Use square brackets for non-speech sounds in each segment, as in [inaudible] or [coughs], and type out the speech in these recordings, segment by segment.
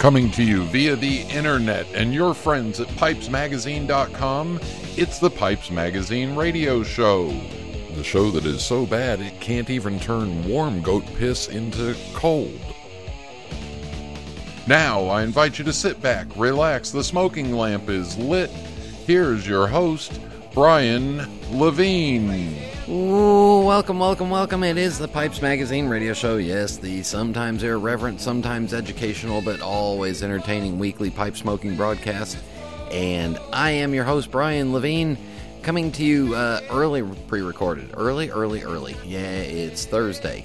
Coming to you via the internet and your friends at pipesmagazine.com, it's the Pipes Magazine radio show. The show that is so bad it can't even turn warm goat piss into cold. Now, I invite you to sit back, relax, the smoking lamp is lit. Here's your host, Brian Levine. Ooh, welcome, welcome, welcome. It is the Pipes Magazine radio show. Yes, the sometimes irreverent, sometimes educational, but always entertaining weekly pipe smoking broadcast. And I am your host, Brian Levine, coming to you uh, early pre recorded. Early, early, early. Yeah, it's Thursday.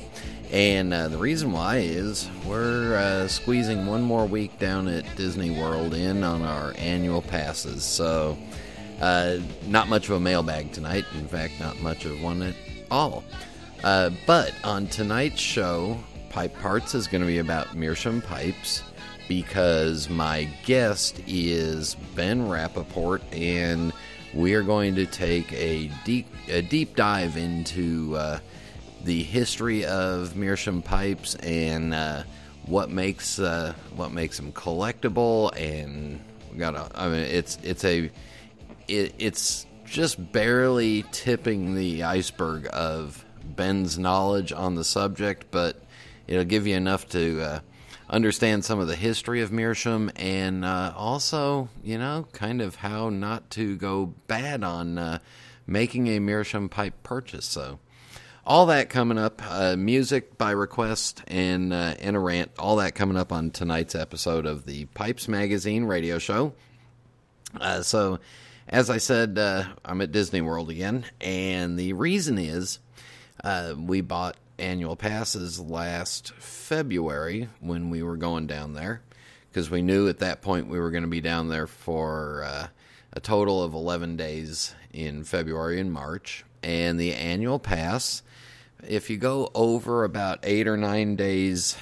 And uh, the reason why is we're uh, squeezing one more week down at Disney World in on our annual passes. So uh, not much of a mailbag tonight. In fact, not much of one at all. Uh, but on tonight's show, Pipe Parts is going to be about Meerschaum pipes because my guest is Ben Rapaport, and we are going to take a deep a deep dive into uh, the history of Meerschaum pipes and uh, what makes uh, what makes them collectible. And we got I mean, it's it's a it, it's just barely tipping the iceberg of Ben's knowledge on the subject, but it'll give you enough to uh, understand some of the history of Meerschaum and uh, also, you know, kind of how not to go bad on uh, making a Meerschaum pipe purchase. So, all that coming up, uh, music by request and uh, and a rant, all that coming up on tonight's episode of the Pipes Magazine radio show. Uh, so as I said, uh, I'm at Disney World again, and the reason is uh, we bought annual passes last February when we were going down there because we knew at that point we were going to be down there for uh, a total of 11 days in February and March. And the annual pass, if you go over about eight or nine days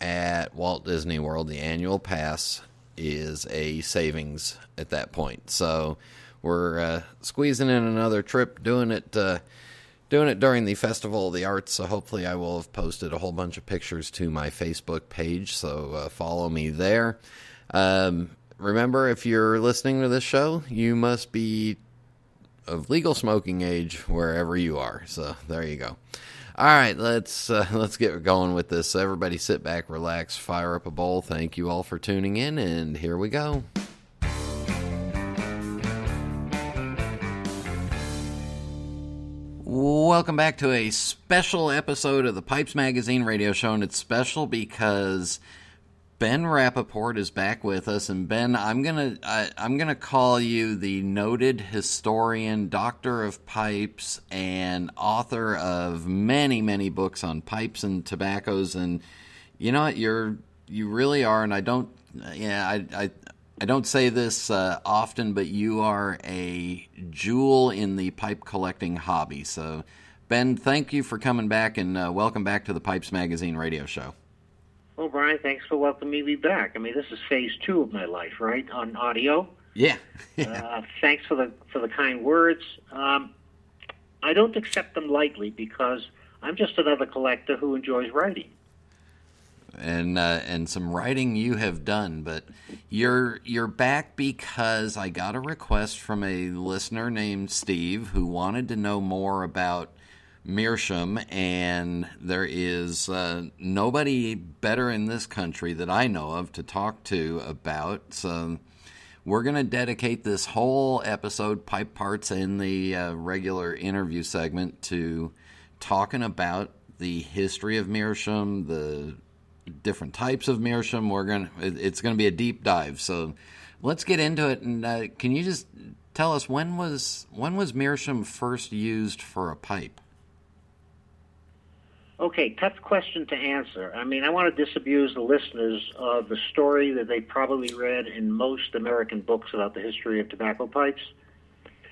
at Walt Disney World, the annual pass is a savings at that point. So we're uh, squeezing in another trip, doing it, uh, doing it during the Festival of the Arts. So hopefully, I will have posted a whole bunch of pictures to my Facebook page. So uh, follow me there. Um, remember, if you're listening to this show, you must be of legal smoking age wherever you are. So there you go. All right, let's uh, [laughs] let's get going with this. Everybody, sit back, relax, fire up a bowl. Thank you all for tuning in, and here we go. Welcome back to a special episode of the Pipes Magazine radio show, and it's special because Ben Rapaport is back with us. And Ben, I'm gonna I, I'm gonna call you the noted historian, doctor of pipes, and author of many many books on pipes and tobaccos. And you know what, you're you really are. And I don't yeah I I I don't say this uh, often, but you are a jewel in the pipe collecting hobby. So, Ben, thank you for coming back and uh, welcome back to the Pipes Magazine radio show. Well, Brian, thanks for welcoming me back. I mean, this is phase two of my life, right, on audio. Yeah. [laughs] uh, thanks for the for the kind words. Um, I don't accept them lightly because I'm just another collector who enjoys writing and uh, and some writing you have done, but you're you're back because I got a request from a listener named Steve who wanted to know more about Meerschaum, and there is uh, nobody better in this country that I know of to talk to about. So we're going to dedicate this whole episode, pipe parts in the uh, regular interview segment, to talking about the history of Meerschaum, the different types of meerschaum. We're to it's going to be a deep dive. So let's get into it. And uh, can you just tell us when was when was meerschaum first used for a pipe? Okay, tough question to answer. I mean, I want to disabuse the listeners of the story that they probably read in most American books about the history of tobacco pipes,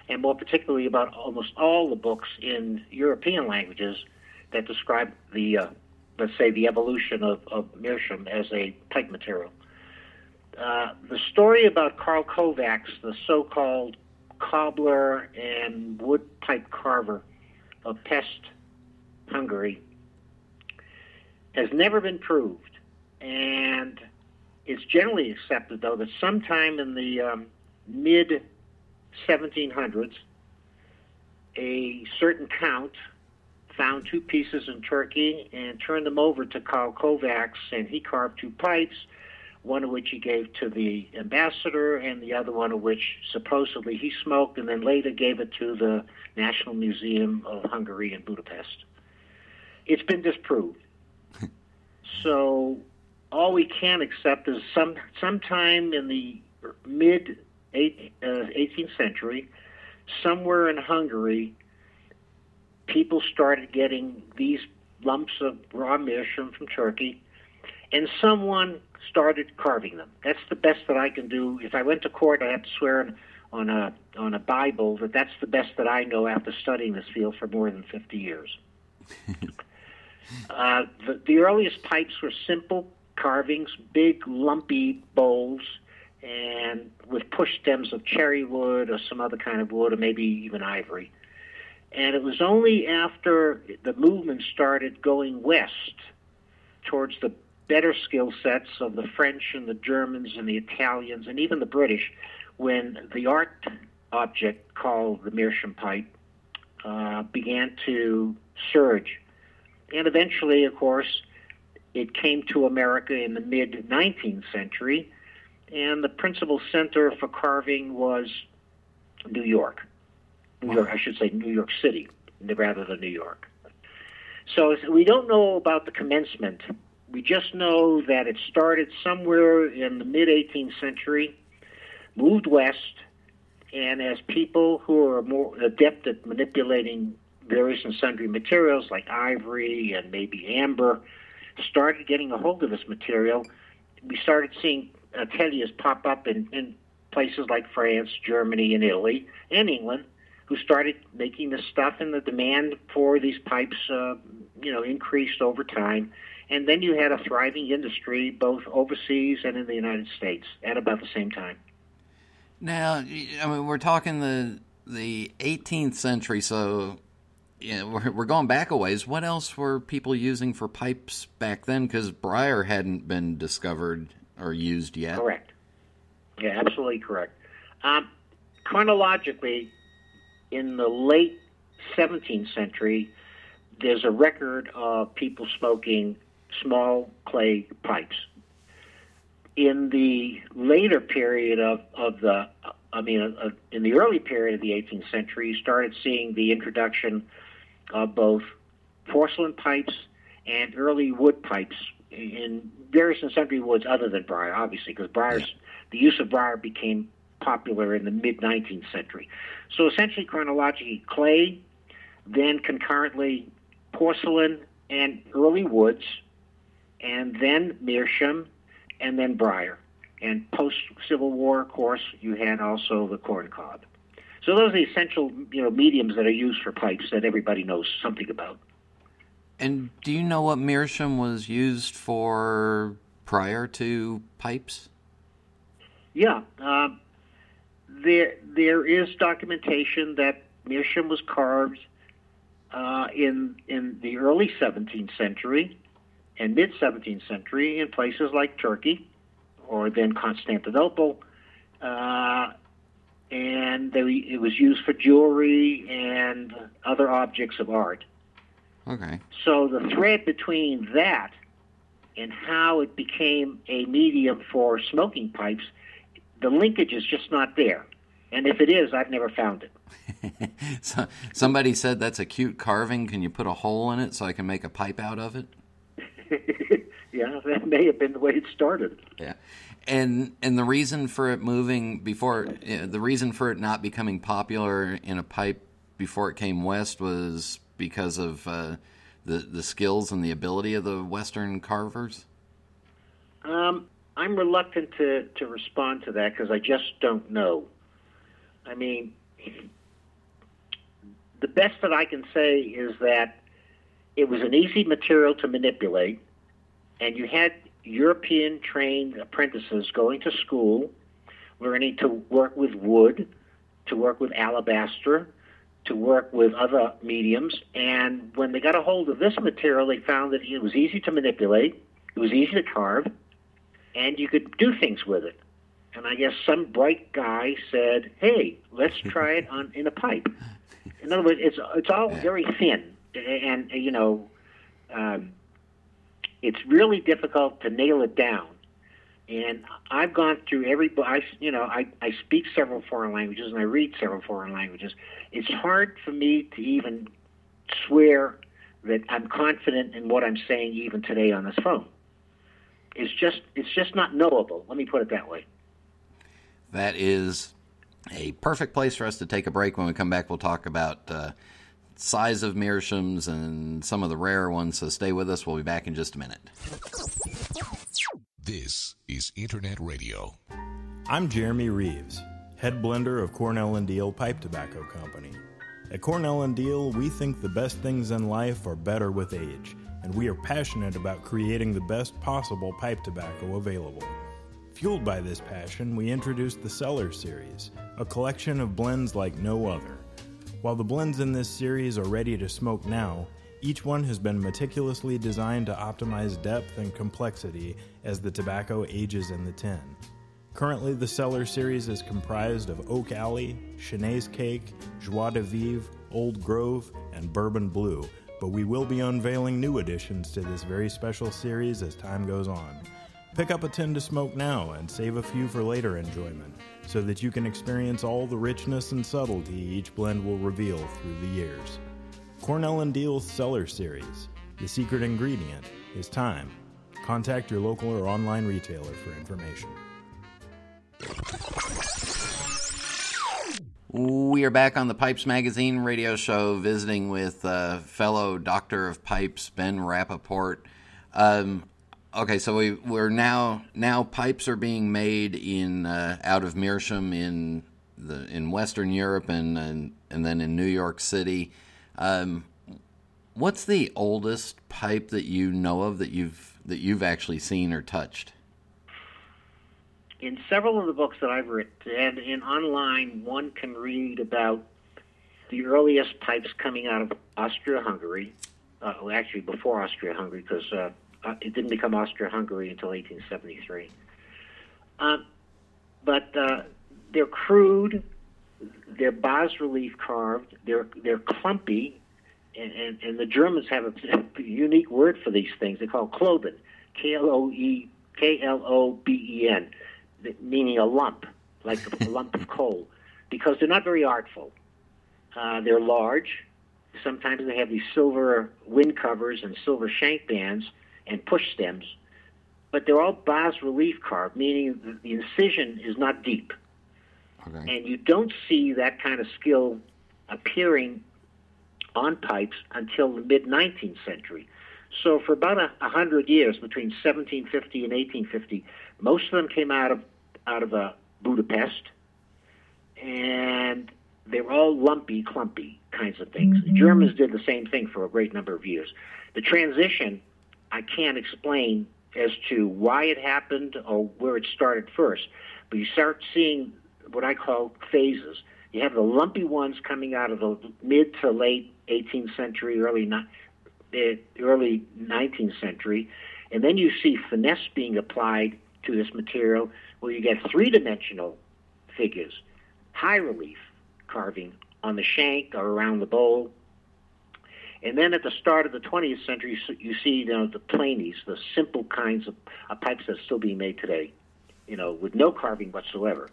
and more particularly about almost all the books in European languages that describe the uh, let's say, the evolution of, of meerschaum as a pipe material. Uh, the story about Karl Kovacs, the so-called cobbler and wood pipe carver of Pest, Hungary, has never been proved. And it's generally accepted, though, that sometime in the um, mid 1700s, a certain count found two pieces in Turkey and turned them over to Karl Kovacs, and he carved two pipes, one of which he gave to the ambassador, and the other one of which supposedly he smoked, and then later gave it to the National Museum of Hungary in Budapest. It's been disproved. [laughs] so all we can accept is some sometime in the mid 18th uh, century, somewhere in Hungary, people started getting these lumps of raw meerschaum from Turkey, and someone started carving them. That's the best that I can do. If I went to court, I have to swear on a on a Bible that that's the best that I know after studying this field for more than 50 years. [laughs] uh, the, the earliest pipes were simple carvings, big lumpy bowls, and with push stems of cherry wood or some other kind of wood, or maybe even ivory. And it was only after the movement started going west towards the better skill sets of the French and the Germans and the Italians and even the British when the art object called the meerschaum pipe uh, began to surge. And eventually, of course, it came to America in the mid 19th century, and the principal center for carving was New York. New York, I should say New York City, rather than New York. So we don't know about the commencement. We just know that it started somewhere in the mid 18th century, moved west, and as people who are more adept at manipulating various and sundry materials like ivory and maybe amber started getting a hold of this material, we started seeing uh, ateliers pop up in, in places like France, Germany, and Italy, and England, who started making this stuff, and the demand for these pipes, uh, you know, increased over time. And then you had a thriving industry both overseas and in the United States at about the same time. Now, I mean, we're talking the the 18th century, so yeah, we're, we're going back a ways. What else were people using for pipes back then? Because briar hadn't been discovered or used yet. Correct. Yeah, absolutely correct. Um, chronologically, in the late 17th century, there's a record of people smoking small clay pipes. In the later period of, of the, I mean, uh, in the early period of the 18th century, you started seeing the introduction of both porcelain pipes and early wood pipes in various and sundry woods other than briar, obviously, because briars, the use of briar became popular in the mid 19th century. So essentially, chronologically, clay, then concurrently porcelain and early woods, and then meerschaum, and then briar. And post Civil War, of course, you had also the corncob. So those are the essential, you know, mediums that are used for pipes that everybody knows something about. And do you know what meerschaum was used for prior to pipes? Yeah, uh, there there is documentation that meerschaum was carved uh, in in the early 17th century and mid 17th century in places like Turkey or then Constantinople. Uh, and they, it was used for jewelry and other objects of art. Okay. So the thread between that and how it became a medium for smoking pipes, the linkage is just not there. And if it is, I've never found it. [laughs] so, somebody said that's a cute carving. Can you put a hole in it so I can make a pipe out of it? [laughs] yeah, that may have been the way it started. Yeah and and the reason for it moving before the reason for it not becoming popular in a pipe before it came west was because of uh, the the skills and the ability of the western carvers. Um, I'm reluctant to to respond to that because I just don't know. I mean, the best that I can say is that it was an easy material to manipulate, and you had European trained apprentices going to school, learning to work with wood, to work with alabaster, to work with other mediums. And when they got a hold of this material, they found that it was easy to manipulate, it was easy to carve, and you could do things with it. And I guess some bright guy said, "Hey, let's [laughs] try it on in a pipe." In other words, it's it's all very thin, and, you know, um, it's really difficult to nail it down. And I've gone through every, I, you know, I, I speak several foreign languages and I read several foreign languages. It's hard for me to even swear that I'm confident in what I'm saying even today on this phone. It's just, it's just not knowable. Let me put it that way. That is a perfect place for us to take a break. When we come back, we'll talk about uh, size of meerschaums and some of the rare ones. So stay with us. We'll be back in just a minute. This is Internet Radio. I'm Jeremy Reeves, head blender of Cornell and Diehl Pipe Tobacco Company. At Cornell and Diehl, we think the best things in life are better with age, and we are passionate about creating the best possible pipe tobacco available. Fueled by this passion, we introduced the Cellar Series, a collection of blends like no other. While the blends in this series are ready to smoke now, each one has been meticulously designed to optimize depth and complexity as the tobacco ages in the tin. Currently, the Cellar series is comprised of Oak Alley, Cheneys Cake, Joie de Vivre, Old Grove, and Bourbon Blue, but we will be unveiling new additions to this very special series as time goes on. Pick up a tin to smoke now and save a few for later enjoyment so that you can experience all the richness and subtlety each blend will reveal through the years. Cornell and Diehl's Cellar Series. The secret ingredient is time. Contact your local or online retailer for information. We are back on the Pipes Magazine radio show visiting with uh, fellow Doctor of Pipes, Ben Rapaport. Um, okay, so we, we're now now pipes are being made in uh, out of meerschaum in the in Western Europe and and, and then in New York City. Um, what's the oldest pipe that you know of that you've that you've actually seen or touched? In several of the books that I've written, and in online, one can read about the earliest pipes coming out of Austria-Hungary. Uh, well, actually, before Austria-Hungary, because uh, uh, it didn't become Austria-Hungary until 1873. Um, but uh, they're crude, they're bas relief carved, they're they're clumpy, and, and, and the Germans have a, a [laughs] unique word for these things. They call kloben, K L O E K L O B E N, meaning a lump, like a [laughs] lump of coal, because they're not very artful. Uh, they're large. Sometimes they have these silver wind covers and silver shank bands and push stems, but they're all bas relief carved, meaning the incision is not deep. Okay. And you don't see that kind of skill appearing on pipes until the mid 19th century. So for about a, a hundred years, between 1750 and 1850, most of them came out of out of uh, Budapest, and they were all lumpy, clumpy kinds of things. Mm-hmm. The Germans did the same thing for a great number of years. The transition, I can't explain as to why it happened or where it started first, but you start seeing what I call phases. You have the lumpy ones coming out of the mid to late 18th century, early eh, early 19th century, and then you see finesse being applied to this material, where you get three-dimensional figures, high relief carving on the shank or around the bowl. And then at the start of the 20th century, you see you know, the planies, the simple kinds of, of pipes that are still being made today, you know, with no carving whatsoever.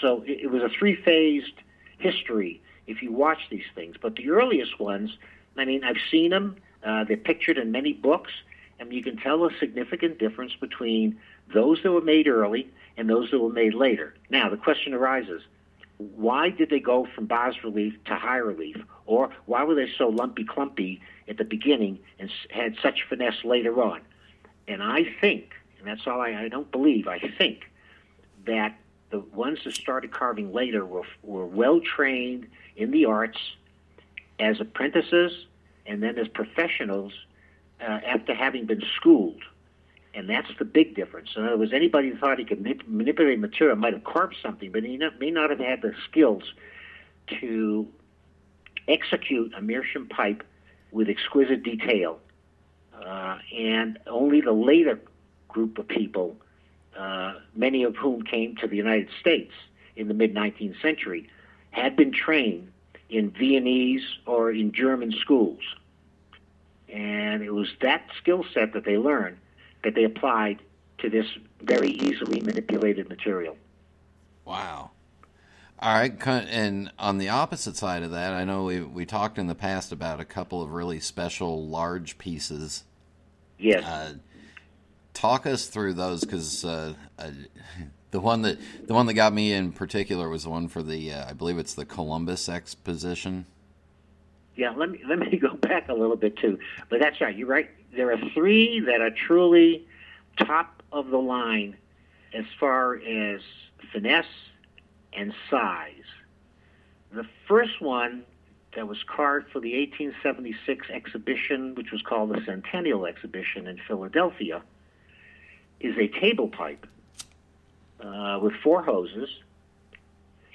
So it, it was a three-phased history if you watch these things. But the earliest ones, I mean, I've seen them. Uh, they're pictured in many books, and you can tell a significant difference between those that were made early and those that were made later. Now, the question arises why did they go from bas relief to high relief? Or why were they so lumpy clumpy at the beginning and had such finesse later on? And I think, and that's all I, I don't believe, I think that the ones that started carving later were, were well trained in the arts as apprentices and then as professionals uh, after having been schooled. And that's the big difference. In other words, anybody who thought he could manip- manipulate material might have carved something, but he may not have had the skills to execute a meerschaum pipe with exquisite detail. Uh, and only the later group of people uh, many of whom came to the United States in the mid 19th century, had been trained in Viennese or in German schools. And it was that skill set that they learned that they applied to this very easily manipulated material. Wow. All right, and on the opposite side of that, I know we we talked in the past about a couple of really special large pieces. Yes. Uh, talk us through those because uh, uh, the one that the one that got me in particular was the one for the uh, I believe it's the Columbus Exposition. Yeah, let me let me [laughs] go back a little bit too. But that's right. You're right. There are three that are truly top of the line as far as finesse and size. The first one that was carved for the 1876 exhibition, which was called the Centennial Exhibition in Philadelphia, is a table pipe uh, with four hoses.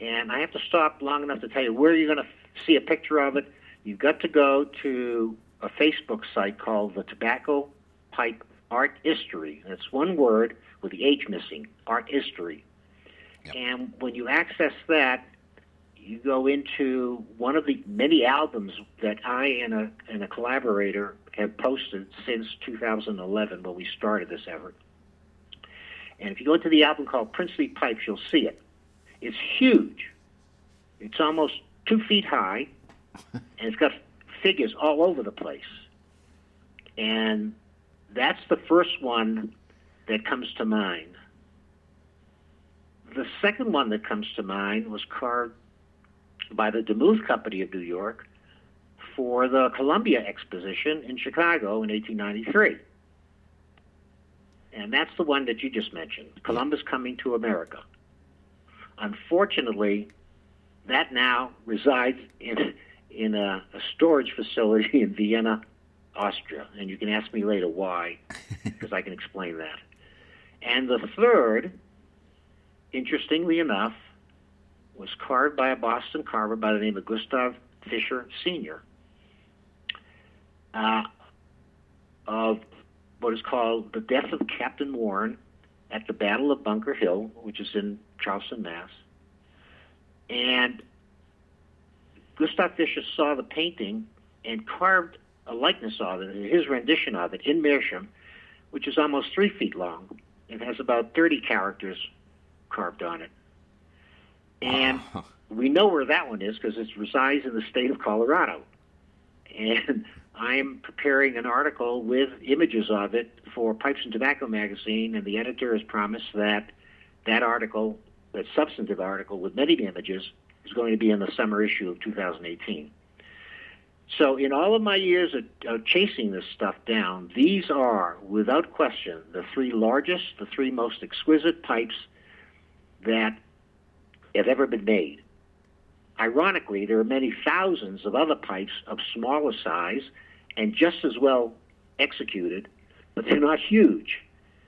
And I have to stop long enough to tell you where you're going to see a picture of it. You've got to go to a Facebook site called the Tobacco Pipe Art History. That's one word with the H missing, Art History. Yep. And when you access that, you go into one of the many albums that I and a, and a collaborator have posted since 2011 when we started this effort. And if you go into the album called Princely Pipes, you'll see it. It's huge. It's almost two feet high, [laughs] and it's got figures all over the place. And that's the first one that comes to mind. The second one that comes to mind was carved by the DeMuth Company of New York for the Columbia Exposition in Chicago in 1893. And that's the one that you just mentioned Columbus coming to America. Unfortunately, that now resides in, in a, a storage facility in Vienna, Austria. And you can ask me later why, [laughs] because I can explain that. And the third interestingly enough, was carved by a Boston carver by the name of Gustav Fischer Sr. Uh, of what is called the death of Captain Warren at the Battle of Bunker Hill, which is in Charleston, Mass. And Gustav Fischer saw the painting and carved a likeness of it, his rendition of it, in Meerschaum, which is almost three feet long. It has about 30 characters carved on it. And uh. we know where that one is because it resides in the state of Colorado. And I'm preparing an article with images of it for Pipes and Tobacco magazine, and the editor has promised that that article, that substantive article with many images, is going to be in the summer issue of 2018. So, in all of my years of, of, chasing this stuff down, these are, without question, the three largest, the three most exquisite pipes that have ever been made. Ironically, there are many thousands of other pipes of smaller size and just as well executed, but they're not huge.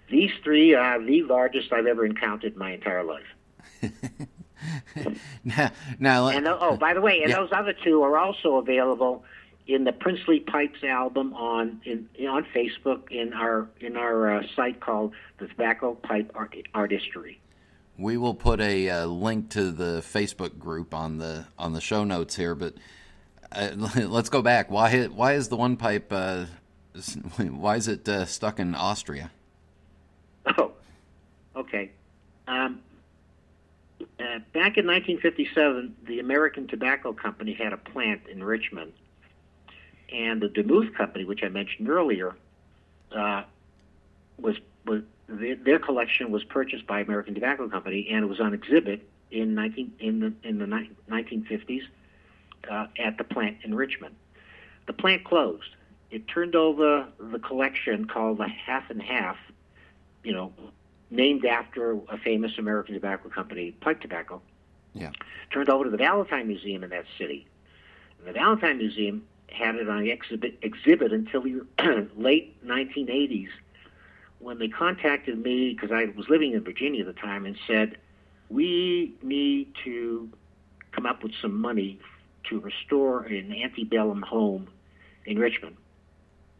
These three are the largest I've ever encountered in my entire life. [laughs] [laughs] now, now, and oh, by the way, and yeah. those other two are also available in the Princely Pipes album on in, on Facebook in our in our uh, site called the Tobacco Pipe Art, Art History. We will put a uh, link to the Facebook group on the on the show notes here, but uh, [laughs] let's go back. Why why is the one pipe uh, [laughs] why is it uh, stuck in Austria? Oh, okay. Um, uh, back in 1957, the American Tobacco Company had a plant in Richmond, and the DeMuth Company, which I mentioned earlier, uh, was was their collection was purchased by American Tobacco Company, and it was on exhibit in 19 in the in the 1950s uh, at the plant in Richmond. The plant closed. It turned over the collection called the Half and Half, you know, named after a famous American tobacco company, Pipe Tobacco. Yeah. Turned over to the Valentine Museum in that city. And the Valentine Museum had it on exhibit, exhibit until the [clears throat] late 1980s when they contacted me, because I was living in Virginia at the time, and said, we need to come up with some money to restore an antebellum home in Richmond.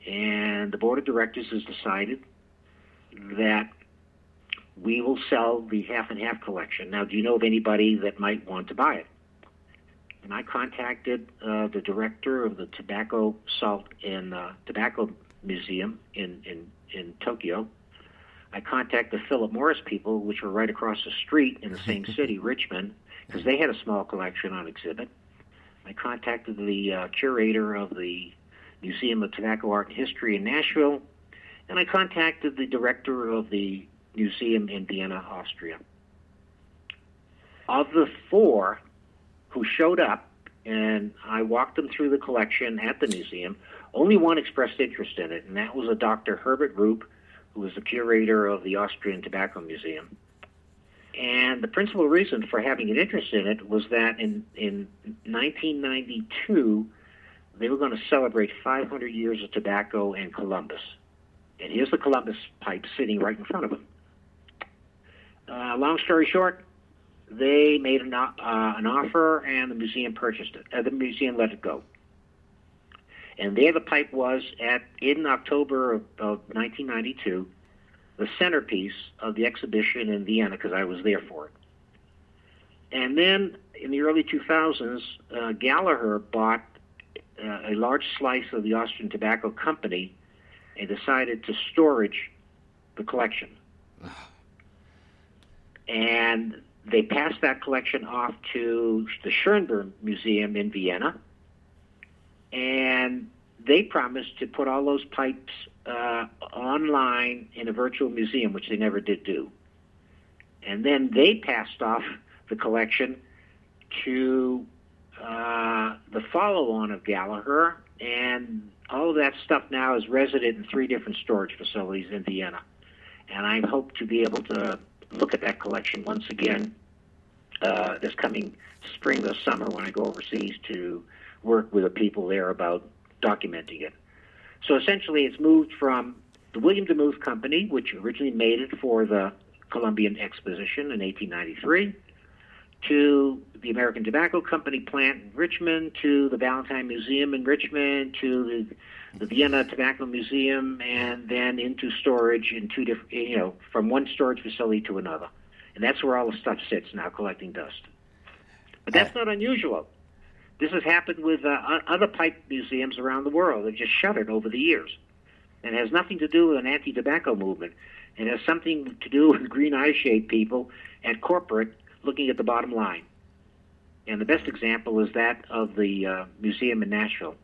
And the board of directors has decided that we will sell the half and half collection. Now, do you know of anybody that might want to buy it? And I contacted uh, the director of the Tobacco Salt and uh, Tobacco Museum in, in, in Tokyo. I contacted the Philip Morris people, which were right across the street in the same [laughs] city, Richmond, because they had a small collection on exhibit. I contacted the uh, curator of the Museum of Tobacco Art and History in Nashville, and I contacted the director of the museum in Vienna, Austria. Of the four who showed up, and I walked them through the collection at the museum, only one expressed interest in it, and that was a Dr. Herbert Rupp, who was the curator of the Austrian Tobacco Museum. And the principal reason for having an interest in it was that in, in 1992, they were going to celebrate 500 years of tobacco in Columbus. And here's the Columbus pipe sitting right in front of them. Uh, long story short, they made an, uh, an offer, and the museum purchased it. Uh, the museum let it go. And there the pipe was at in October of, of 1992, the centerpiece of the exhibition in Vienna because I was there for it. And then in the early 2000s, uh, Gallagher bought uh, a large slice of the Austrian Tobacco Company and decided to storage the collection. And they passed that collection off to the Schönbrunn Museum in Vienna, and they promised to put all those pipes uh, online in a virtual museum, which they never did do. And then they passed off the collection to uh, the follow-on of Gallagher, and all of that stuff now is resident in three different storage facilities in Vienna. And I hope to be able to look at that collection once again uh, this coming spring or summer when I go overseas to work with the people there about documenting it. So essentially, it's moved from the William Demuth Company, which originally made it for the Columbian Exposition in 1893, to the American Tobacco Company plant in Richmond, to the Valentine Museum in Richmond, to the, the Vienna Tobacco Museum, and then into storage in two different, you know, from one storage facility to another. And that's where all the stuff sits now, collecting dust. But that's not unusual. This has happened with uh, other pipe museums around the world. They've just shuttered over the years. And it has nothing to do with an anti tobacco movement. It has something to do with green eye shade people and corporate looking at the bottom line. And the best example is that of the uh, museum in Nashville.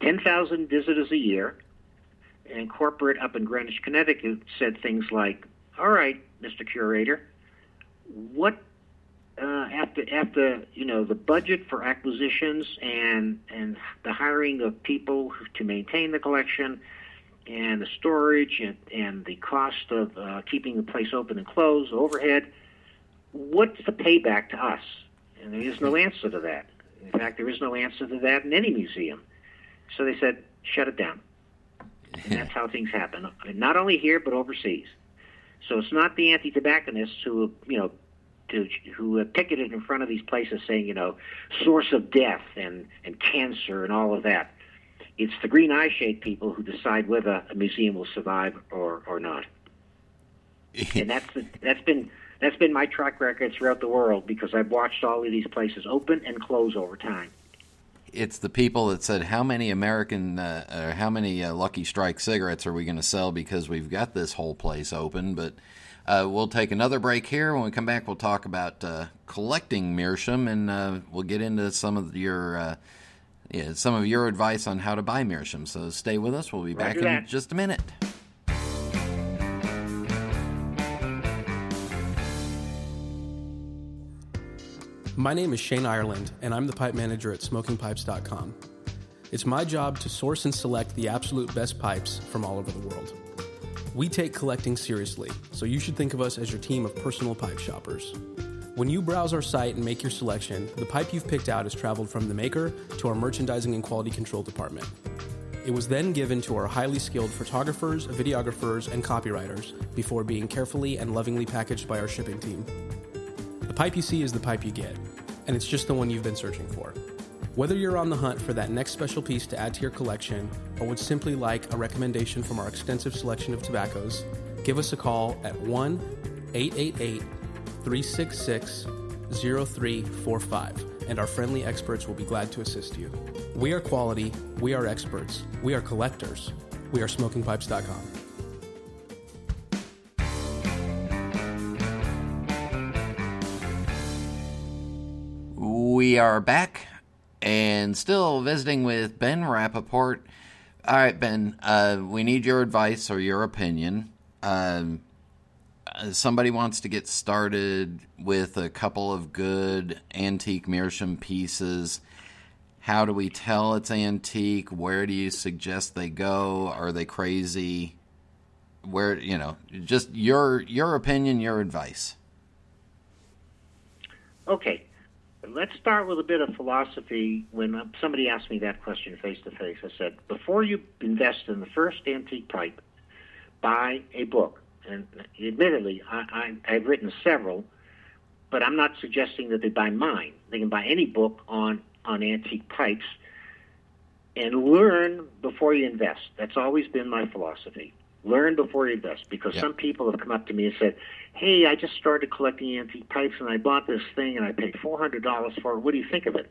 10,000 visitors a year, and corporate up in Greenwich, Connecticut said things like, All right, Mr. Curator, what uh, after after you know the budget for acquisitions and and the hiring of people to maintain the collection and the storage and, and the cost of uh, keeping the place open and closed, overhead, what's the payback to us? And there is no answer to that. In fact, there is no answer to that in any museum. So they said, shut it down. And that's how things happen, not only here but overseas. So it's not the anti-tobacconists who, you know, to, who picketed in front of these places saying, you know, source of death and, and cancer and all of that. It's the green eye shade people who decide whether a museum will survive or, or not. and that's that's been that's been my track record throughout the world because I've watched all of these places open and close over time. It's the people that said, "How many American, uh, how many uh, Lucky Strike cigarettes are we going to sell because we've got this whole place open?" But uh, we'll take another break here. When we come back, we'll talk about uh, collecting meerschaum, and uh, we'll get into some of your uh, yeah, some of your advice on how to buy meerschaum. So stay with us. We'll be Roger back that. in just a minute. My name is Shane Ireland, and I'm the pipe manager at smokingpipes.com. It's my job to source and select the absolute best pipes from all over the world. We take collecting seriously, so you should think of us as your team of personal pipe shoppers. When you browse our site and make your selection, the pipe you've picked out has traveled from the maker to our merchandising and quality control department. It was then given to our highly skilled photographers, videographers, and copywriters before being carefully and lovingly packaged by our shipping team. The pipe you see is the pipe you get, and it's just the one you've been searching for. Whether you're on the hunt for that next special piece to add to your collection, or would simply like a recommendation from our extensive selection of tobaccos, Give us a call at 1 888 366 0345, and our friendly experts will be glad to assist you. We are quality, we are experts, we are collectors, we are smokingpipes.com. We are back and still visiting with Ben Rapaport. All right, Ben, uh, we need your advice or your opinion. Um, uh, somebody wants to get started with a couple of good antique meerschaum pieces. How do we tell it's antique? Where do you suggest they go? Are they crazy? Where you know, just your your opinion, your advice. Okay, let's start with a bit of philosophy. When somebody asked me that question face to face, I said, before you invest in the first antique pipe, buy a book. And admittedly, I, I, I've written several, but I'm not suggesting that they buy mine. They can buy any book on, on antique pipes and learn before you invest. That's always been my philosophy. Learn before you invest because some people have come up to me and said, Hey, I just started collecting antique pipes and I bought this thing and I paid $400 for it. What do you think of it?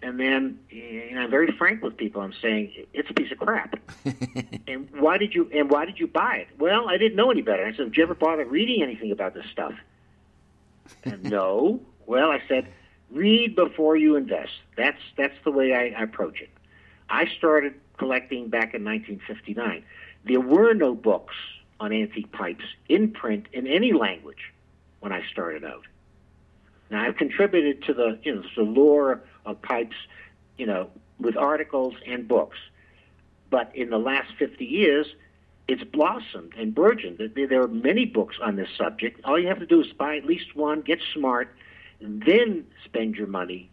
And then you know, I'm very frank with people. I'm saying it's a piece of crap. [laughs] and why did you and why did you buy it? Well, I didn't know any better. I said, Did you ever bother reading anything about this stuff? And [laughs] no. Well, I said, read before you invest. That's that's the way I, I approach it. I started collecting back in 1959. There were no books on antique pipes in print in any language when I started out. Now I've contributed to the you know the lore of pipes, you know, with articles and books. But in the last 50 years, it's blossomed and burgeoned. There are many books on this subject. All you have to do is buy at least one, get smart, then spend your money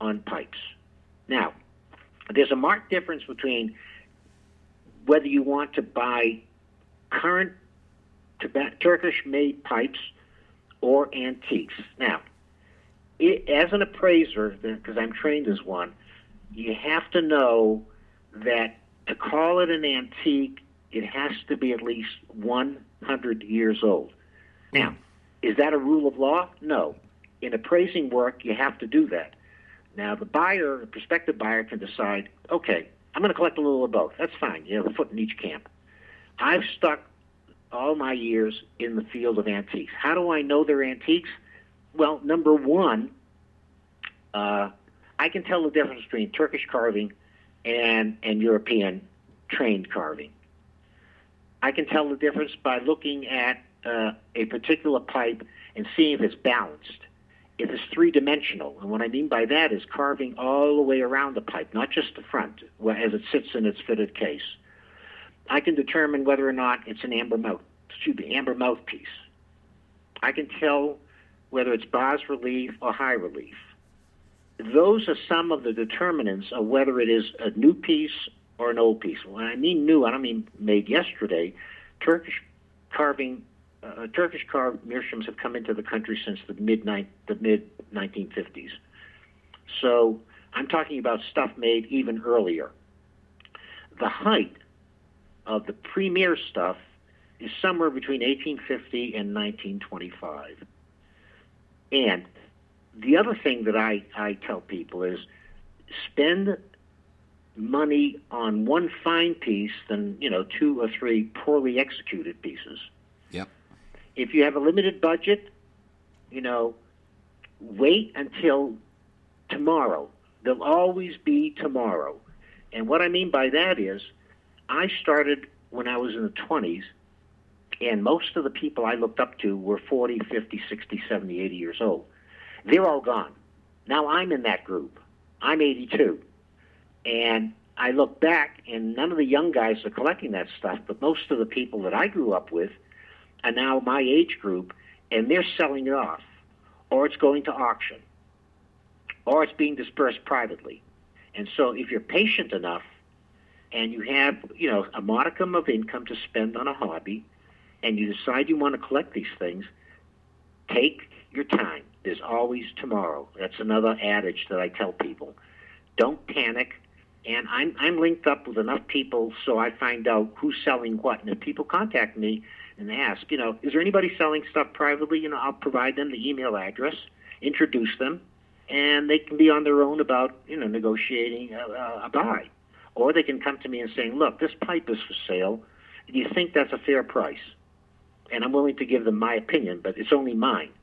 on pipes. Now, there's a marked difference between whether you want to buy current Turkish made pipes or antiques. Now, it, as an appraiser, because I'm trained as one, you have to know that to call it an antique, it has to be at least 100 years old. Now, is that a rule of law? No. In appraising work, you have to do that. Now, the buyer, the prospective buyer, can decide, okay, I'm going to collect a little of both. That's fine. You have a foot in each camp. I've stuck all my years in the field of antiques. How do I know they're antiques? Well, number one, uh, I can tell the difference between Turkish carving and, and European trained carving. I can tell the difference by looking at uh, a particular pipe and seeing if it's balanced, if it's three dimensional. And what I mean by that is carving all the way around the pipe, not just the front, as it sits in its fitted case. I can determine whether or not it's an amber mouth, excuse me, amber mouthpiece. I can tell whether it's bas relief or high relief. Those are some of the determinants of whether it is a new piece or an old piece. When I mean new, I don't mean made yesterday. Turkish carving, uh, Turkish carved meerschaums have come into the country since the mid the mid 1950s. So I'm talking about stuff made even earlier. The height of the premier stuff is somewhere between 1850 and 1925. And the other thing that I, I tell people is spend money on one fine piece than, you know, two or three poorly executed pieces. Yep. If you have a limited budget, you know, wait until tomorrow. There'll always be tomorrow. And what I mean by that is I started when I was in the 20s, and most of the people I looked up to were 40, 50, 60, 70, 80 years old. They're all gone. Now I'm in that group. I'm 82. And I look back, and none of the young guys are collecting that stuff, but most of the people that I grew up with are now my age group, and they're selling it off, or it's going to auction, or it's being dispersed privately. And so if you're patient enough, and you have, you know, a modicum of income to spend on a hobby, and you decide you want to collect these things, take your time. There's always tomorrow. That's another adage that I tell people. Don't panic. and I'm I'm linked up with enough people so I find out who's selling what. And if people contact me and ask, you know, is there anybody selling stuff privately? You know, I'll provide them the email address, introduce them, and they can be on their own about you know negotiating a, a buy, or they can come to me and saying, look, this pipe is for sale. Do you think that's a fair price? And I'm willing to give them my opinion, but it's only mine. [laughs]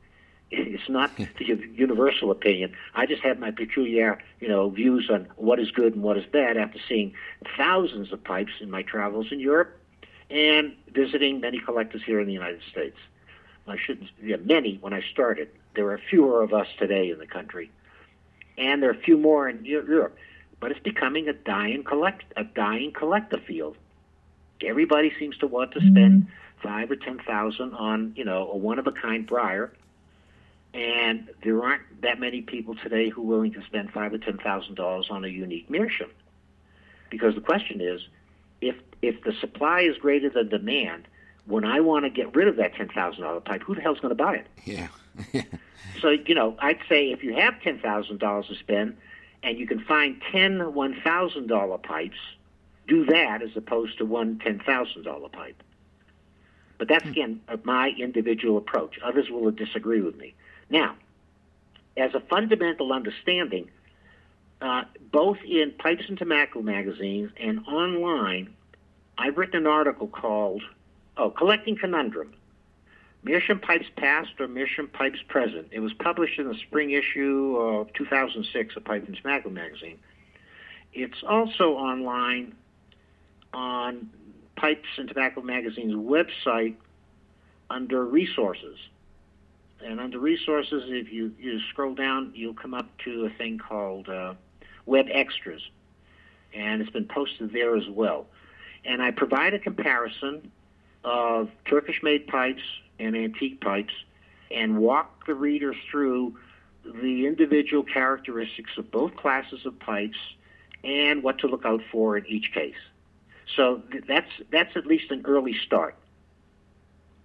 It's not hmm. the universal opinion. I just have my peculiar, you know, views on what is good and what is bad after seeing thousands of pipes in my travels in Europe and visiting many collectors here in the United States. I shouldn't, yeah, many when I started. There are fewer of us today in the country, and there are a few more in Europe. But it's becoming a dying collect, a dying collector field. Everybody seems to want to spend mm-hmm. five or ten thousand on, you know, a one of a kind briar and there aren't that many people today who are willing to spend five or ten thousand dollars on a unique meerschaum. Because the question is, if if the supply is greater than demand, when I want to get rid of that ten thousand dollar pipe, who the hell's going to buy it? Yeah. [laughs] so you know, I'd say if you have ten thousand dollars to spend, and you can find 10 $1,000 pipes, do that as opposed to one $10,000 pipe. But that's hmm. again my individual approach. Others will disagree with me. Now, as a fundamental understanding, uh, both in Pipes and Tobacco magazines and online, I've written an article called "Oh, Collecting Conundrum: Meerschaum Pipes Past or Meerschaum Pipes Present." It was published in the spring issue of 2006 of Pipes and Tobacco magazine. It's also online on Pipes and Tobacco magazine's website under resources. And under resources, if you, you scroll down, you'll come up to a thing called uh, Web Extras. And it's been posted there as well. And I provide a comparison of Turkish made pipes and antique pipes and walk the reader through the individual characteristics of both classes of pipes and what to look out for in each case. So that's that's at least an early start.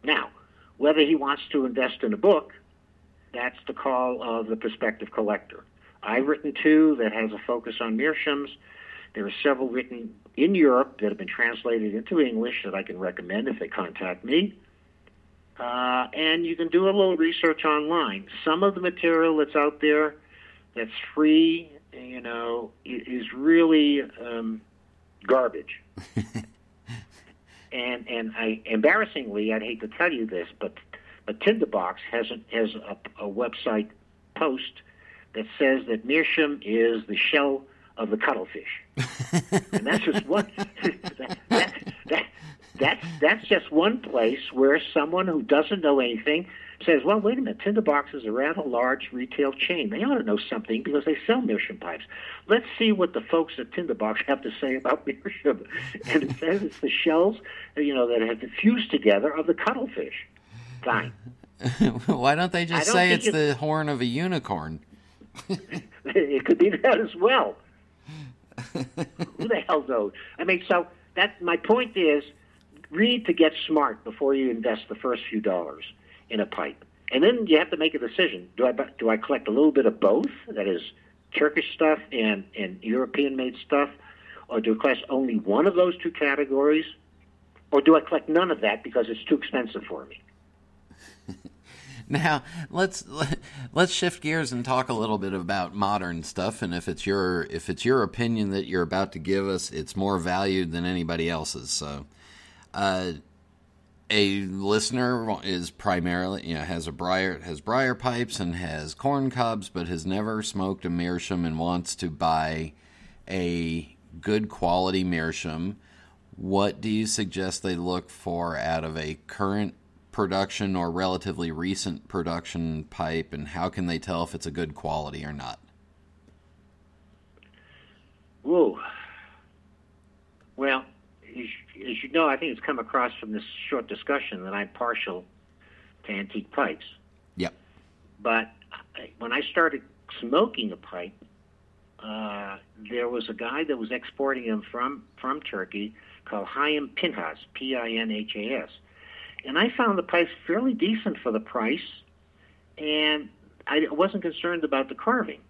Now, whether he wants to invest in a book, that's the call of the prospective collector. I've written two that has a focus on meerschaums. There are several written in Europe that have been translated into English that I can recommend if they contact me. Uh, and you can do a little research online. Some of the material that's out there that's free, you know, is really um, garbage. [laughs] and and I embarrassingly, I'd hate to tell you this, but but Tinderbox has a, has a, a website post that says that meerschaum is the shell of the cuttlefish, [laughs] and that's just one. [laughs] that, that's that's just one place where someone who doesn't know anything says, well, wait a minute, Tinderbox is a rather large retail chain. They ought to know something because they sell meerschaum pipes. Let's see what the folks at Tinderbox have to say about [laughs] meerschaum. And it says it's the shells, you know, that have fused together of the cuttlefish. Fine. [laughs] Why don't they just don't say it's, it's the horn of a unicorn? [laughs] it could be that as well. Who the hell knows? I mean, so that my point is, read to get smart before you invest the first few dollars in a pipe. And then you have to make a decision. Do I do I collect a little bit of both? That is Turkish stuff and, and European made stuff? Or do I collect only one of those two categories? Or do I collect none of that because it's too expensive for me? [laughs] now let's let's shift gears and talk a little bit about modern stuff and if it's your if it's your opinion that you're about to give us it's more valued than anybody else's so uh, a listener is primarily you know has a briar has briar pipes and has corn cobs but has never smoked a meerschaum and wants to buy a good quality meerschaum. What do you suggest they look for out of a current production or relatively recent production pipe and how can they tell if it's a good quality or not? Whoa. Well as you know, I think it's come across from this short discussion that I'm partial to antique pipes. Yep. But when I started smoking a pipe, uh, there was a guy that was exporting them from from Turkey called Chaim Pinhas, P-I-N-H-A-S, and I found the pipes fairly decent for the price, and I wasn't concerned about the carving.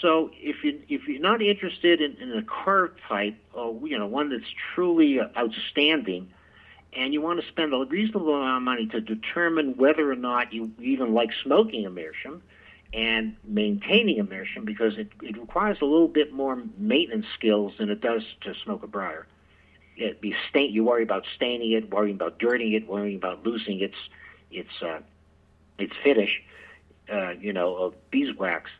So if you if you're not interested in, in a carved type, or you know one that's truly outstanding, and you want to spend a reasonable amount of money to determine whether or not you even like smoking a meerschaum and maintaining a meerschaum, because it, it requires a little bit more maintenance skills than it does to smoke a briar. It be stain, you worry about staining it, worrying about dirtying it, worrying about losing its its uh, its finish, uh, you know, of beeswax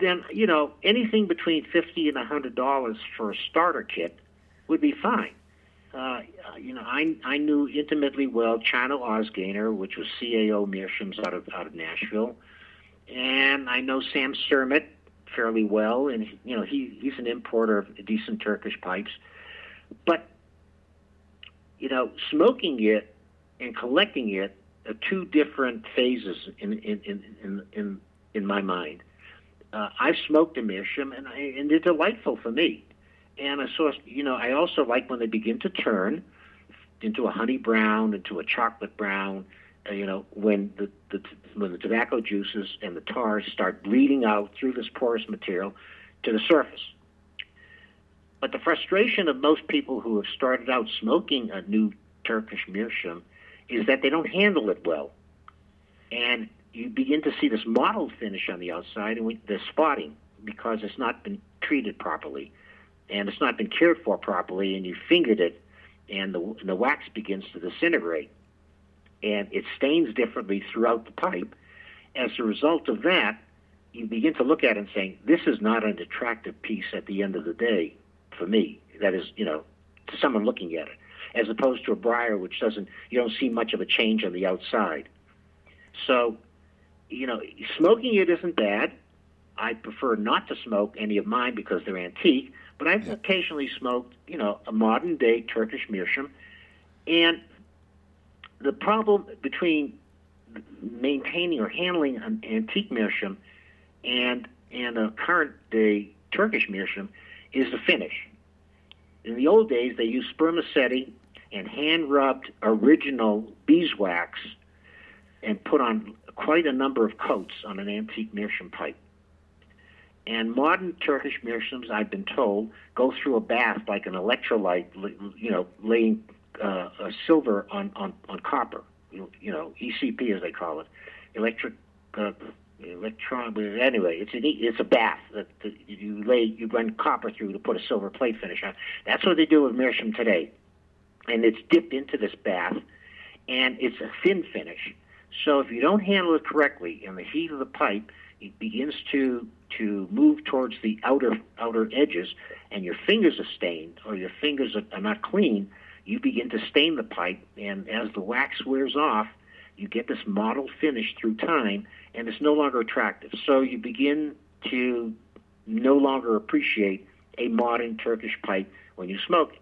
then you know anything between fifty and a hundred dollars for a starter kit would be fine. Uh, you know, I I knew intimately well Cano Ozgener, which was CAO Meerschaums out of out of Nashville, and I know Sam Sermet fairly well, and you know he he's an importer of decent Turkish pipes, but you know smoking it and collecting it are two different phases in in in in in, in my mind uh, I've smoked a meerschaum, and, I, and they're delightful for me. And I saw, you know, I also like when they begin to turn into a honey brown, into a chocolate brown. Uh, you know, when the, the when the tobacco juices and the tars start bleeding out through this porous material to the surface. But the frustration of most people who have started out smoking a new Turkish meerschaum is that they don't handle it well. And you begin to see this mottled finish on the outside, and we, the spotting because it's not been treated properly, and it's not been cared for properly, and you fingered it, and the, and the wax begins to disintegrate, and it stains differently throughout the pipe. As a result of that, you begin to look at it and saying, "This is not an attractive piece at the end of the day for me." That is, you know, to someone looking at it, as opposed to a briar, which doesn't, you don't see much of a change on the outside. So you know, smoking it isn't bad. I prefer not to smoke any of mine because they're antique, but I've yeah. occasionally smoked, you know, a modern day Turkish meerschaum. And the problem between maintaining or handling an antique meerschaum and and a current day Turkish meerschaum is the finish. In the old days, they used spermaceti and hand rubbed original beeswax and put on quite a number of coats on an antique meerschaum pipe. And modern Turkish meerschaums, I've been told, go through a bath like an electrolyte, you know, laying uh, silver on, on, on copper, you, know, ECP as they call it, electric uh, electron. Anyway, it's a it's a bath that, that you lay you run copper through to put a silver plate finish on. That's what they do with meerschaum today, and it's dipped into this bath, and it's a thin finish. So if you don't handle it correctly in the heat of the pipe, it begins to to move towards the outer outer edges, and your fingers are stained or your fingers are, are not clean. You begin to stain the pipe, and as the wax wears off, you get this mottled finish through time, and it's no longer attractive. So you begin to no longer appreciate a modern Turkish pipe when you smoke it.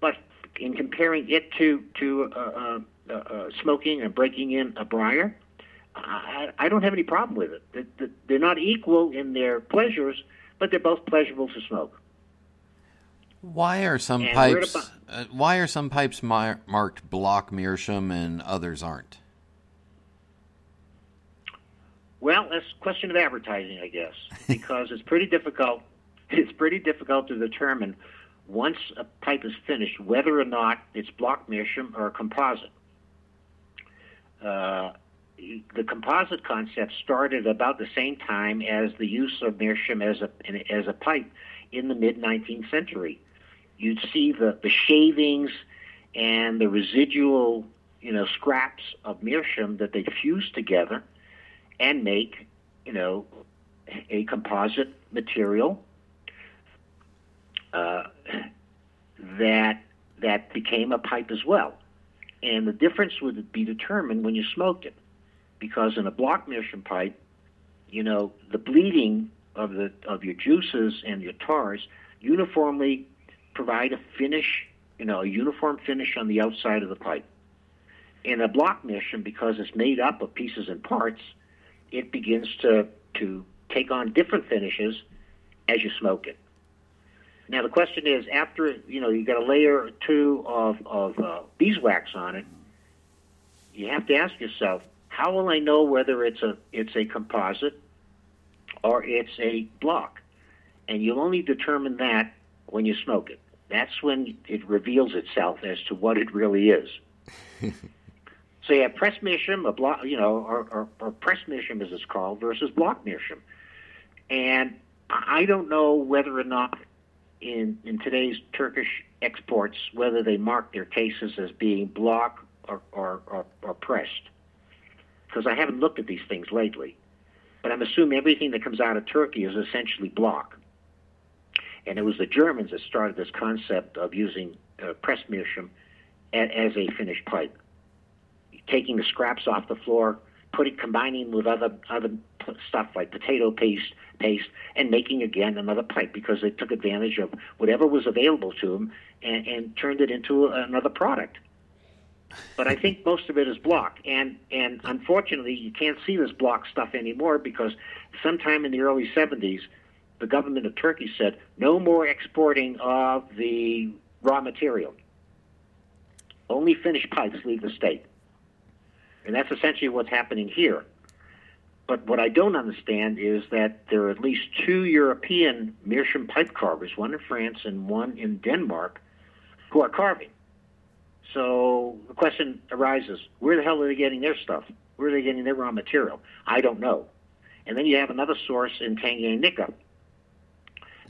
But in comparing it to to uh, uh, smoking and breaking in a briar, I, I don't have any problem with it. They're not equal in their pleasures, but they're both pleasurable to smoke. Why are some and pipes? Uh, why are some pipes mar- marked block meerschaum and others aren't? Well, that's a question of advertising, I guess, because it's pretty difficult. [laughs] It's pretty difficult to determine once a pipe is finished whether or not it's block meerschaum or a composite. Uh, the composite concept started about the same time as the use of meerschaum as a as a pipe in the mid 19th century. You'd see the, the shavings and the residual, you know, scraps of meerschaum that they fuse together and make, you know, a composite material uh, that that became a pipe as well and the difference would be determined when you smoked it, because in a block meerschaum pipe, you know the bleeding of the of your juices and your tars uniformly provide a finish, you know, a uniform finish on the outside of the pipe. In a block meerschaum, because it's made up of pieces and parts, it begins to to take on different finishes as you smoke it. Now the question is, after you know you got a layer or two of of uh, beeswax on it, you have to ask yourself, how will I know whether it's a it's a composite or it's a block. And you'll only determine that when you smoke it. That's when it reveals itself as to what it really is. [laughs] so you have press meerschaum, a block, you know, or, or, or press meerschaum as it's called, versus block meerschaum. And I don't know whether or not in in today's Turkish exports whether they mark their cases as being block or or, or, or pressed, because I haven't looked at these things lately. But I'm assuming everything that comes out of Turkey is essentially block. And it was the Germans that started this concept of using uh, meerschaum as a finished pipe, taking the scraps off the floor, putting combining with other other stuff like potato paste paste and making again another pipe because they took advantage of whatever was available to them and, and turned it into another product. But I think most of it is block, and and unfortunately, you can't see this block stuff anymore because sometime in the early '70s, the government of Turkey said no more exporting of the raw material. Only finished pipes leave the state, and that's essentially what's happening here. But what I don't understand is that there are at least two European meerschaum pipe carvers, one in France and one in Denmark, who are carving. So the question arises where the hell are they getting their stuff? Where are they getting their raw material? I don't know. And then you have another source in Tanganyika.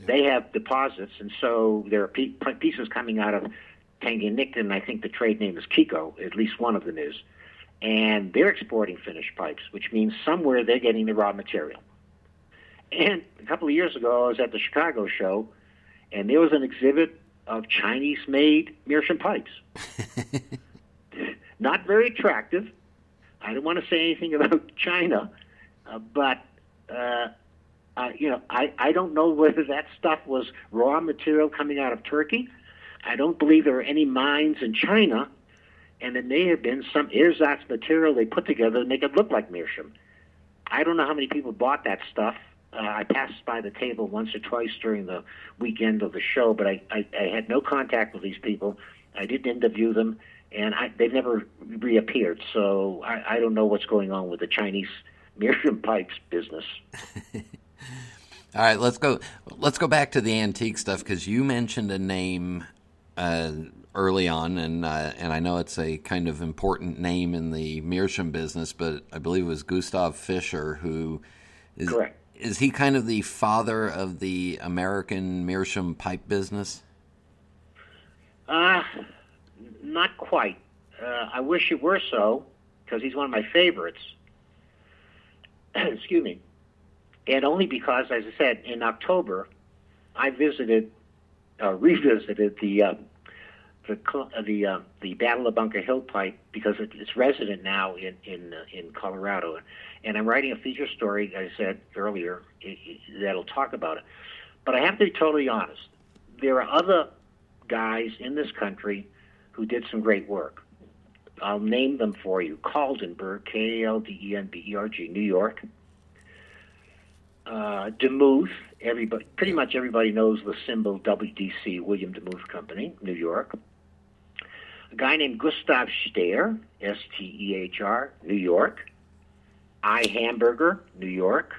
They have deposits, and so there are pieces coming out of Tanganyika, and I think the trade name is Kiko, at least one of them is and they're exporting finished pipes, which means somewhere they're getting the raw material. And a couple of years ago, I was at the Chicago show, and there was an exhibit of Chinese-made meerschaum pipes. [laughs] Not very attractive. I don't want to say anything about [laughs] China, uh, but uh, uh, you know, I, I don't know whether that stuff was raw material coming out of Turkey. I don't believe there are any mines in China and it may have been some ersatz material they put together to make it look like meerschaum. I don't know how many people bought that stuff. Uh, I passed by the table once or twice during the weekend of the show, but I, I, I had no contact with these people. I didn't interview them, and I, they've never reappeared. So I, I don't know what's going on with the Chinese [laughs] meerschaum pipes business. [laughs] All right, let's go. Let's go back to the antique stuff because you mentioned a name uh, early on, and uh, and I know it's a kind of important name in the meerschaum business, but I believe it was Gustav Fischer who is correct. Is he kind of the father of the American meerschaum pipe business? Uh, not quite. Uh, I wish it were so, because he's one of my favorites. [clears throat] Excuse me. And only because, as I said, in October, I visited, uh, revisited the uh, the the uh, the Battle of Bunker Hill pipe because it, it's resident now in in uh, in Colorado, and I'm writing a feature story. I said earlier it, it, that'll talk about it. But I have to be totally honest. There are other guys in this country who did some great work. I'll name them for you: Kaldenberg, K A L D E N B E R G, New York. Uh, DeMuth, everybody, pretty much everybody knows the symbol WDC, William DeMuth Company, New York a guy named Gustav Stehr, S T E H R, New York, I. Hamburger, New York,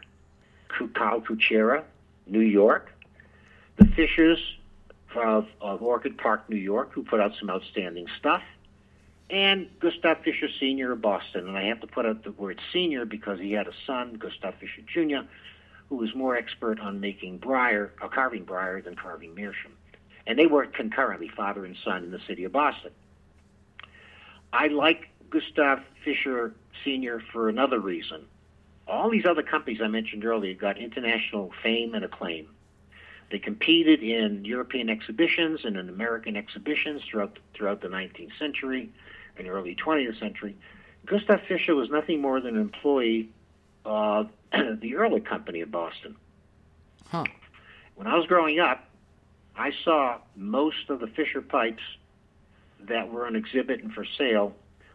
Carl Kuchera, New York, the Fishers of, of Orchard Park, New York, who put out some outstanding stuff, and Gustav Fischer Sr. of Boston. And I have to put out the word senior because he had a son, Gustav Fischer Jr., who was more expert on making briar, or carving briar than carving meerschaum. And they worked concurrently, father and son, in the city of Boston. I like Gustav Fischer Sr. for another reason. All these other companies I mentioned earlier got international fame and acclaim. They competed in European exhibitions and in American exhibitions throughout throughout the 19th century and early 20th century. Gustav Fischer was nothing more than an employee of [clears throat] the Ehrlich Company of Boston. Huh. When I was growing up, I saw most of the Fischer pipes that were on exhibit and for sale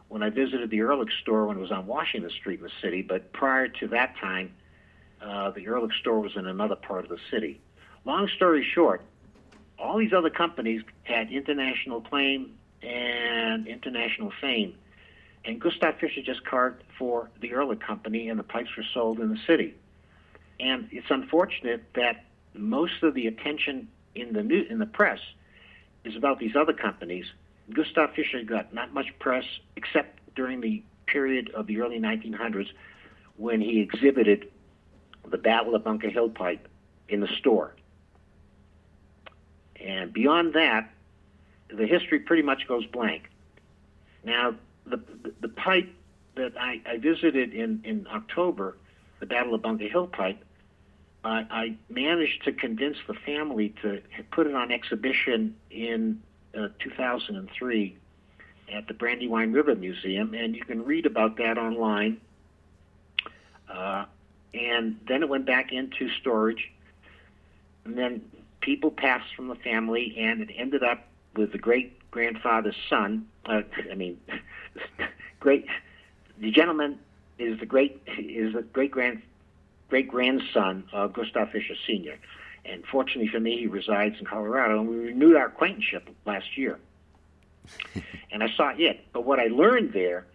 when I visited the Ehrlich store when it was on Washington Street in the city. But prior to that time, uh, the Ehrlich store was in another part of the city. Long story short, all these other companies had international claim and international fame. And Gustav Fischer just carved for the Ehrlich company, and the pipes were sold in the city. and it's unfortunate that most of the attention in the new, in the press is about these other companies. Gustav Fischer got not much press except during the period of the early 1900s when he exhibited the Battle of Bunker Hill pipe in the store. And beyond that, the history pretty much goes blank. Now, the, the, pipe that I, I visited in, in October, the Battle of Bunker Hill pipe, I, I managed to convince the family to put it on exhibition in uh, 2003 at the Brandywine River Museum, and you can read about that online. Uh, and then it went back into storage, and then people passed from the family, and it ended up with the great grandfather's son. Uh, I mean, [laughs] great. The gentleman is the great is the great grand great grandson of Gustav Fischer Sr. And fortunately for me, he resides in Colorado, and we renewed our acquaintanceship last year. [laughs] and I saw it. But what I learned there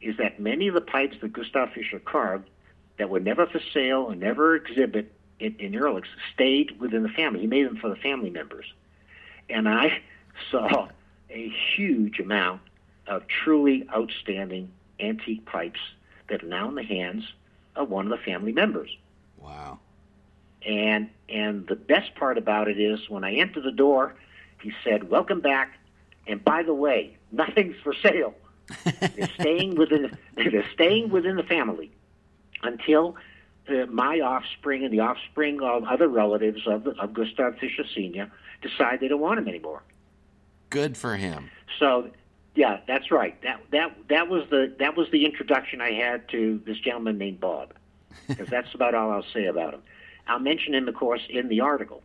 is that many of the pipes that Gustav Fischer carved that were never for sale or never exhibit in, in Ehrlich's stayed within the family. He made them for the family members. And I [laughs] saw a huge amount of truly outstanding antique pipes that are now in the hands of one of the family members. Wow. And and the best part about it is when I entered the door, he said, "Welcome back." And by the way, nothing's for sale. [laughs] they're staying within they're staying within the family until uh, my offspring and the offspring of other relatives of, of Gustav Fischer Sr. decide they don't want him anymore. Good for him. So, yeah, that's right. That that that was the that was the introduction I had to this gentleman named Bob, because that's about all I'll say about him. I'll mention him, of course, in the article,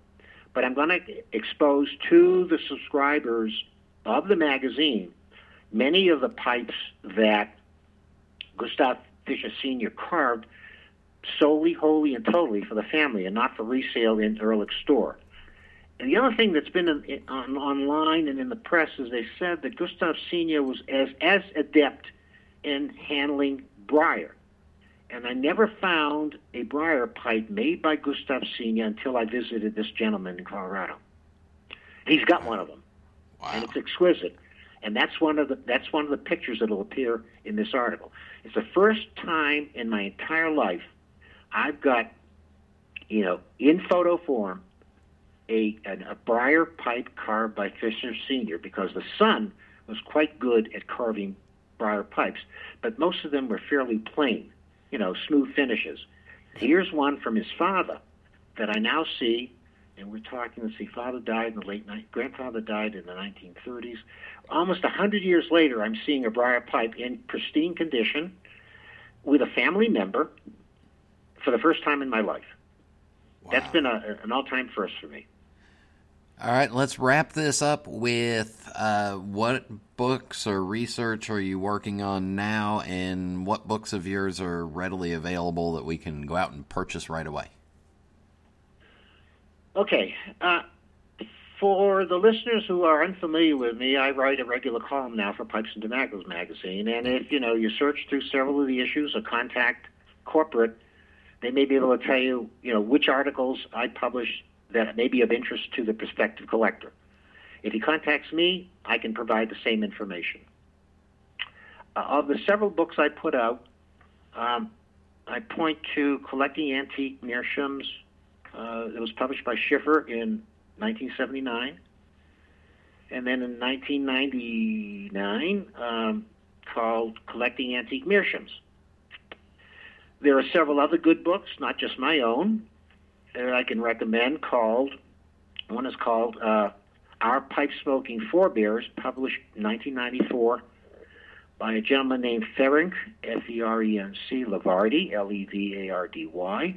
but I'm going to expose to the subscribers of the magazine many of the pipes that Gustav Fischer Sr. carved solely, wholly, and totally for the family, and not for resale in Ehrlich's store. And the other thing that's been in, in, on, online and in the press is they said that Gustav Senior was as as adept in handling briar, and I never found a briar pipe made by Gustav Senior until I visited this gentleman in Colorado. He's got one of them, wow. and it's exquisite. And that's one of the that's one of the pictures that'll appear in this article. It's the first time in my entire life I've got, you know, in photo form, a, an, a briar pipe carved by Fischer Sr. because the son was quite good at carving briar pipes, but most of them were fairly plain, you know, smooth finishes. Here's one from his father that I now see, and we're talking, let's see, father died in the late night, grandfather died in the 1930s. Almost a hundred years later, I'm seeing a briar pipe in pristine condition with a family member for the first time in my life. Wow. That's been a, an all-time first for me. All right, let's wrap this up with uh, what books or research are you working on now, and what books of yours are readily available that we can go out and purchase right away? Okay. Uh, for the listeners who are unfamiliar with me, I write a regular column now for Pipes and Tobaccos magazine, and if you know you search through several of the issues or contact corporate, they may be able to tell you, you know, which articles I publish that may be of interest to the prospective collector. If he contacts me, I can provide the same information. Uh, of the several books I put out, um, I point to Collecting Antique Meerschaums. Uh, it was published by Schiffer in 1979. And then in 1999, um, called Collecting Antique Meerschaums. There are several other good books, not just my own, that I can recommend called, one is called uh, Our Pipe Smoking Forebears, published 1994 by a gentleman named Ferenc, F-E-R-E-N-C, Levardy, L-E-V-A-R-D-Y.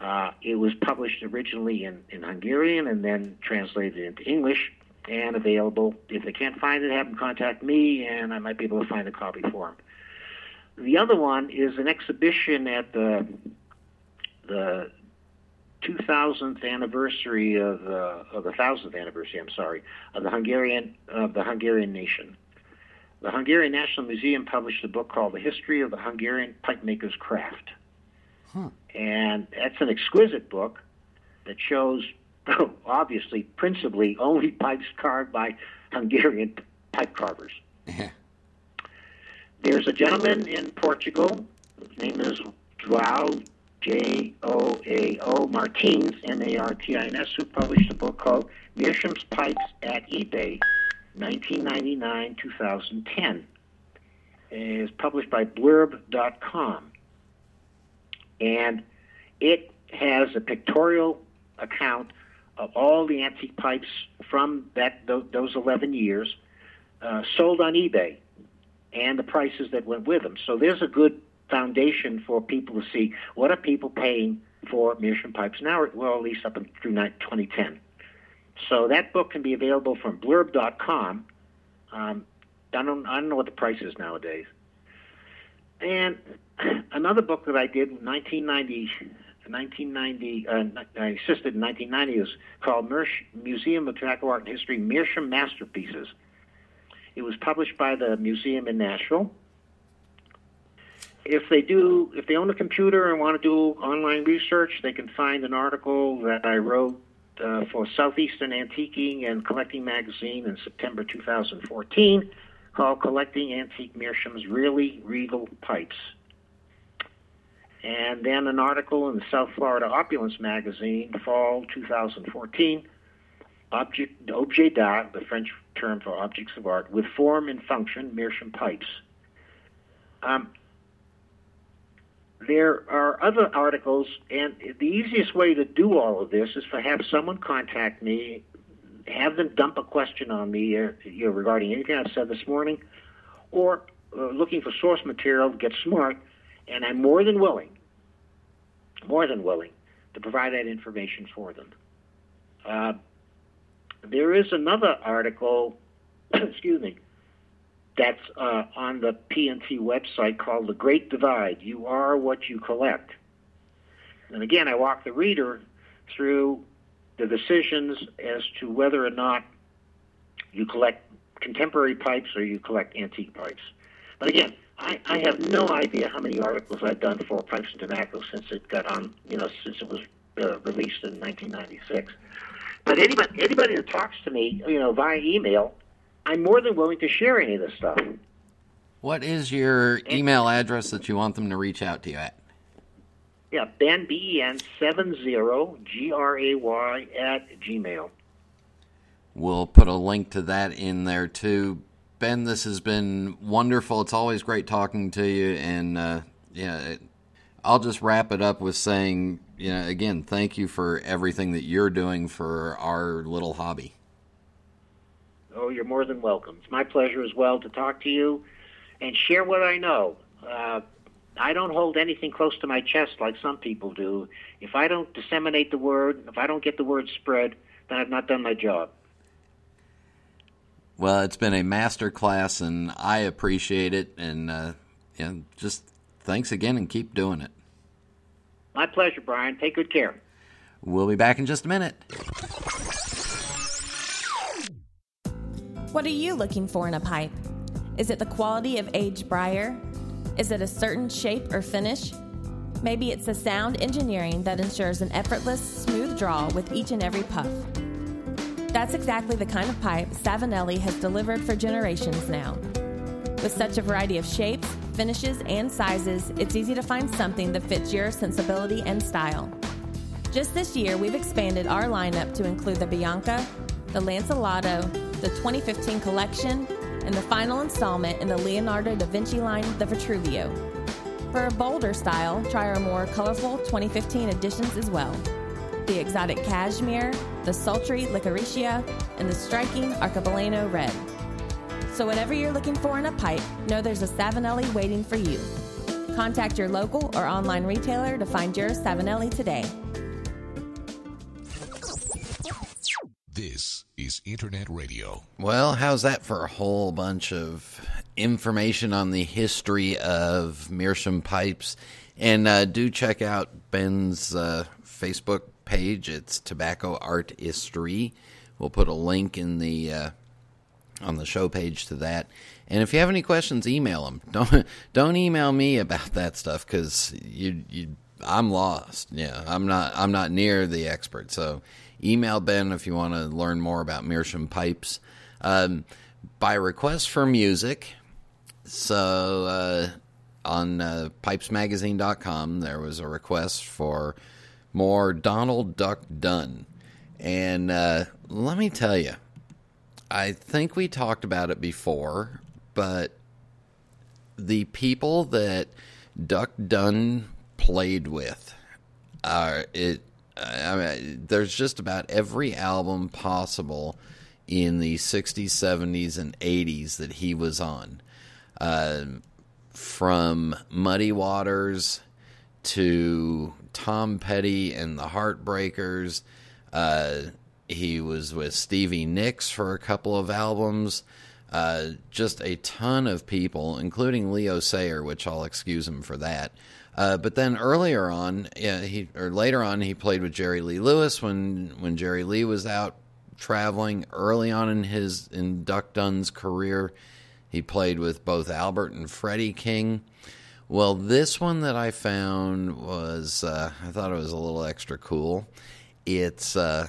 Uh, it was published originally in, in Hungarian and then translated into English and available. If they can't find it, have them contact me, and I might be able to find a copy for them. The other one is an exhibition at the the 2000th anniversary of uh, of the thousandth anniversary. I'm sorry of the Hungarian of the Hungarian nation. The Hungarian National Museum published a book called "The History of the Hungarian Pipe Maker's Craft," And that's an exquisite book that shows, obviously, principally only pipes carved by Hungarian pipe carvers. Yeah. There's a gentleman in Portugal. His name is Joao J O A O Martins M A R T I N S, who published a book called Meerschaum's Pipes at eBay, 1999-2010. It is published by Blurb.com, and it has a pictorial account of all the antique pipes from that those 11 years uh, sold on eBay and the prices that went with them. So there's a good foundation for people to see what are people paying for Meerschaum pipes now, well, at least up through 2010. So that book can be available from blurb.com. Um, I don't, I don't know what the price is nowadays. And [clears throat] another book that I did in 1990, 1990 uh, I assisted in 1990 is called Mersh, Museum of Tobacco Art and History Meerschaum Masterpieces. It was published by the museum in Nashville. If they do, if they own a computer and want to do online research, they can find an article that I wrote uh, for Southeastern Antiquing and Collecting magazine in September 2014 called Collecting Antique Meerschaum's Really Regal Pipes. And then an article in the South Florida Opulence magazine, fall 2014, Object, Objet d'art, the French term for objects of art, with form and function, Meerschaum pipes. Um, there are other articles, and the easiest way to do all of this is to have someone contact me, have them dump a question on me uh, you know, regarding anything I've said this morning, or uh, looking for source material get smart, and I'm more than willing, more than willing, to provide that information for them. Uh, there is another article, [coughs] excuse me, that's uh, on the PNT website called The Great Divide You Are What You Collect. And again, I walk the reader through the decisions as to whether or not you collect contemporary pipes or you collect antique pipes. But again, I, I have no idea how many articles I've done for Pipes and Tobacco since it got on, you know, since it was uh, released in 1996. But anybody, anybody that talks to me, you know, via email, I'm more than willing to share any of this stuff. What is your email address that you want them to reach out to you at? Yeah, Ben B E N seven zero G R A Y at Gmail. We'll put a link to that in there too. Ben, this has been wonderful. It's always great talking to you, and uh, yeah, it, I'll just wrap it up with saying, you know, again, thank you for everything that you're doing for our little hobby. Oh, you're more than welcome. It's my pleasure as well to talk to you and share what I know. Uh, I don't hold anything close to my chest like some people do. If I don't disseminate the word, if I don't get the word spread, then I've not done my job. Well, it's been a master class, and I appreciate it. And uh, yeah, just thanks again, and keep doing it. My pleasure, Brian. Take good care. We'll be back in just a minute. What are you looking for in a pipe? Is it the quality of aged briar? Is it a certain shape or finish? Maybe it's the sound engineering that ensures an effortless, smooth draw with each and every puff. That's exactly the kind of pipe Savinelli has delivered for generations now. With such a variety of shapes, finishes, and sizes, it's easy to find something that fits your sensibility and style. Just this year, we've expanded our lineup to include the Bianca, the Lancelotto, the 2015 collection, and the final installment in the Leonardo da Vinci line, the Vitruvio. For a bolder style, try our more colorful 2015 editions as well. The exotic cashmere, the sultry Licoricia, and the striking Arcobaleno red. So, whatever you're looking for in a pipe, know there's a Savinelli waiting for you. Contact your local or online retailer to find your Savinelli today. This is Internet Radio. Well, how's that for a whole bunch of information on the history of Meerschaum pipes? And uh, do check out Ben's uh, Facebook page. It's Tobacco Art History. We'll put a link in the uh, on the show page to that. And if you have any questions, email them. [laughs] Don't don't email me about that stuff because you you I'm lost. Yeah, I'm not. I'm not near the expert. So, email Ben if you want to learn more about Meerschaum pipes. Um, by request for music. So uh, on uh, pipesmagazine.com, there was a request for more Donald Duck Dunn. And uh, let me tell you, I think we talked about it before, but the people that Duck Dunn played with are it. I mean, there's just about every album possible in the 60s, 70s, and 80s that he was on. Uh, from Muddy Waters to Tom Petty and the Heartbreakers. Uh, he was with Stevie Nicks for a couple of albums. Uh, just a ton of people, including Leo Sayer, which I'll excuse him for that. Uh, but then earlier on, yeah, he or later on, he played with Jerry Lee Lewis when when Jerry Lee was out traveling. Early on in his in Duck Dunn's career, he played with both Albert and Freddie King. Well, this one that I found was uh, I thought it was a little extra cool. It's uh,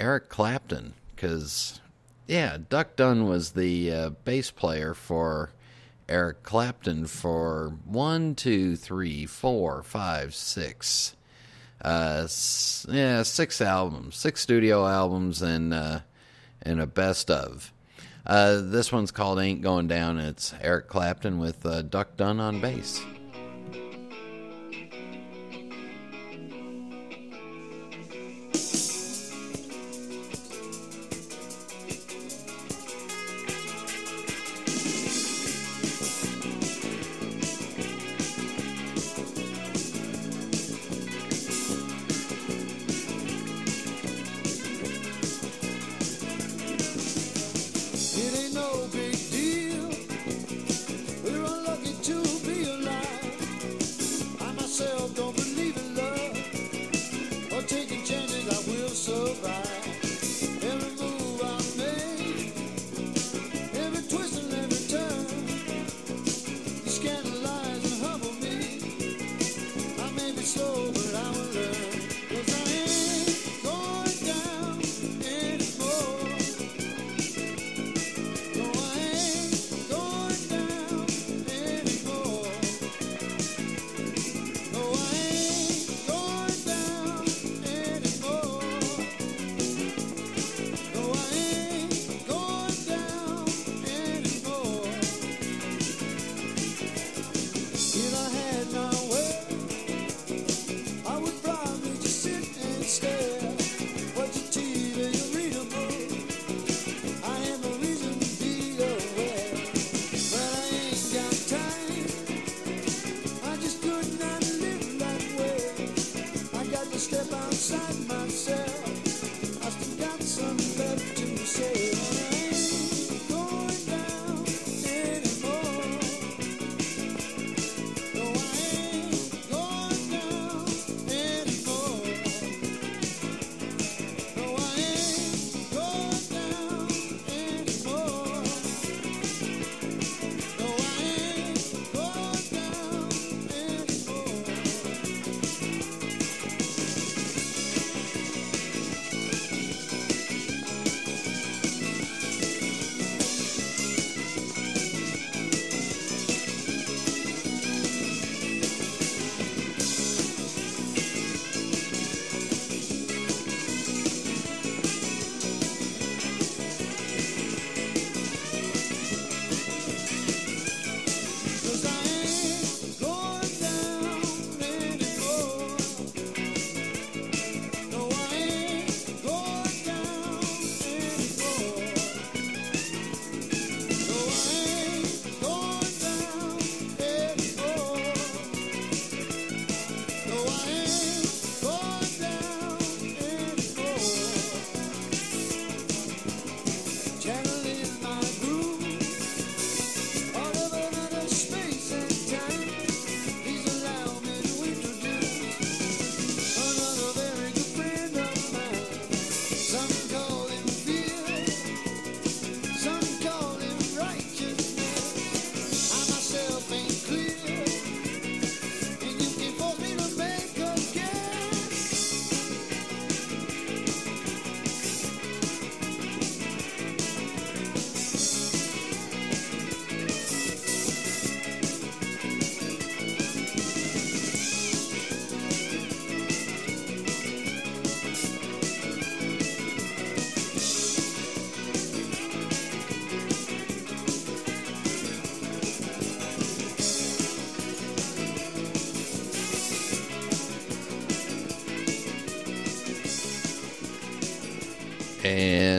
Eric Clapton because yeah, Duck Dunn was the uh, bass player for Eric Clapton for one, two, three, four, five, six, uh, yeah, six albums, six studio albums, and uh, and a best of. Uh, this one's called "Ain't Going Down." It's Eric Clapton with uh, Duck Dunn on bass.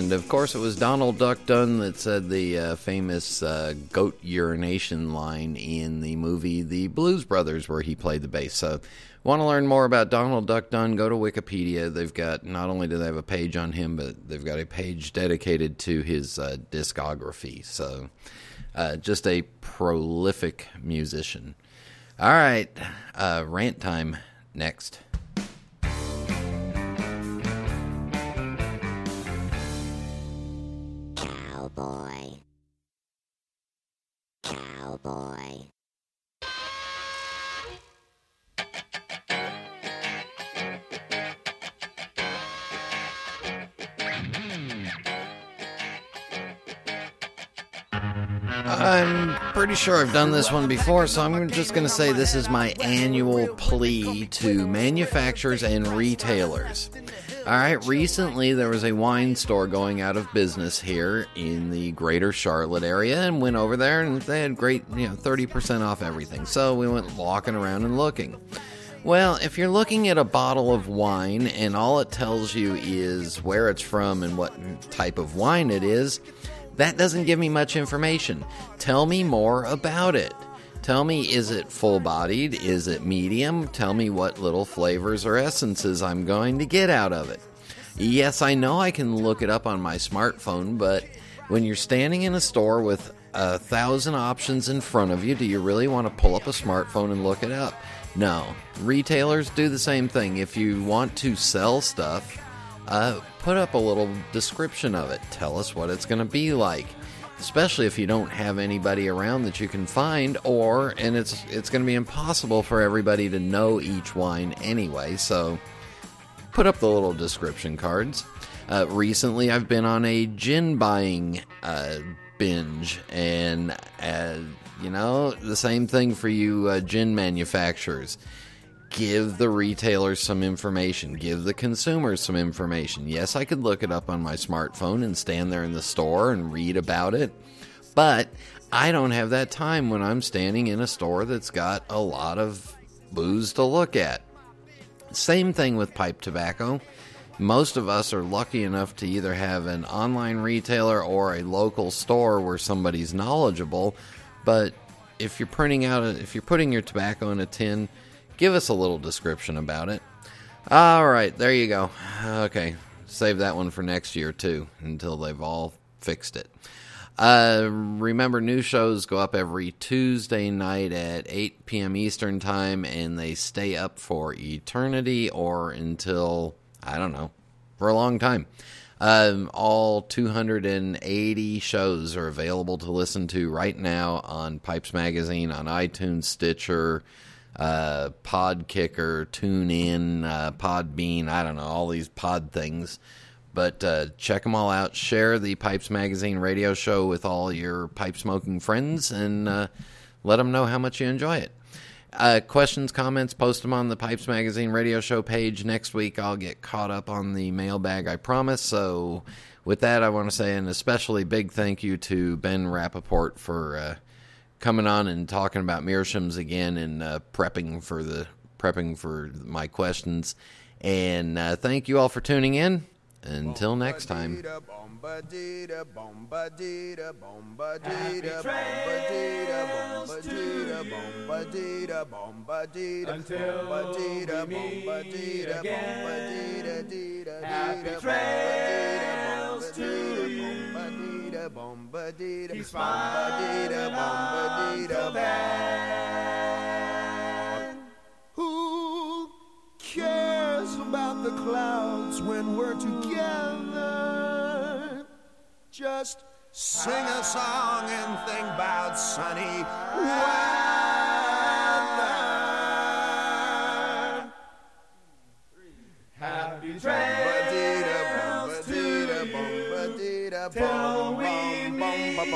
And of course, it was Donald Duck Dunn that said the uh, famous uh, goat urination line in the movie The Blues Brothers, where he played the bass. So, want to learn more about Donald Duck Dunn? Go to Wikipedia. They've got not only do they have a page on him, but they've got a page dedicated to his uh, discography. So, uh, just a prolific musician. All right, uh, rant time next. Cowboy. Cowboy. I'm pretty sure I've done this one before, so I'm just going to say this is my annual plea to manufacturers and retailers. All right, recently there was a wine store going out of business here in the greater Charlotte area and went over there and they had great, you know, 30% off everything. So we went walking around and looking. Well, if you're looking at a bottle of wine and all it tells you is where it's from and what type of wine it is, that doesn't give me much information. Tell me more about it. Tell me, is it full bodied? Is it medium? Tell me what little flavors or essences I'm going to get out of it. Yes, I know I can look it up on my smartphone, but when you're standing in a store with a thousand options in front of you, do you really want to pull up a smartphone and look it up? No. Retailers do the same thing. If you want to sell stuff, uh, put up a little description of it. Tell us what it's going to be like, especially if you don't have anybody around that you can find, or and it's it's going to be impossible for everybody to know each wine anyway. So put up the little description cards. Uh, recently, I've been on a gin buying uh, binge, and uh, you know the same thing for you uh, gin manufacturers give the retailers some information, give the consumers some information. Yes, I could look it up on my smartphone and stand there in the store and read about it, but I don't have that time when I'm standing in a store that's got a lot of booze to look at. Same thing with pipe tobacco. Most of us are lucky enough to either have an online retailer or a local store where somebody's knowledgeable, but if you're printing out a, if you're putting your tobacco in a tin, give us a little description about it. All right, there you go. Okay, save that one for next year too, until they've all fixed it. Uh, remember, new shows go up every Tuesday night at 8 p.m. Eastern Time, and they stay up for eternity or until, I don't know, for a long time. Um, all 280 shows are available to listen to right now on Pipes Magazine, on iTunes, Stitcher, uh, Podkicker, TuneIn, uh, Podbean, I don't know, all these pod things. But uh, check them all out. Share the Pipes Magazine radio show with all your pipe smoking friends and uh, let them know how much you enjoy it. Uh, questions, comments, post them on the Pipes Magazine radio show page. Next week, I'll get caught up on the mailbag, I promise. So, with that, I want to say an especially big thank you to Ben Rappaport for uh, coming on and talking about meerschaums again and uh, prepping for the prepping for my questions. And uh, thank you all for tuning in. Until next time. Until we meet again. Happy trails to you. He's fine until then. Who cares about the clouds when we're together? Just sing a song and think about sunny weather. Happy trails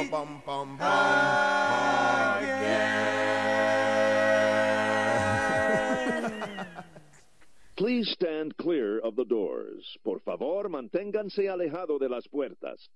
[laughs] Please stand clear of the doors. Por favor, manténganse alejado de las puertas.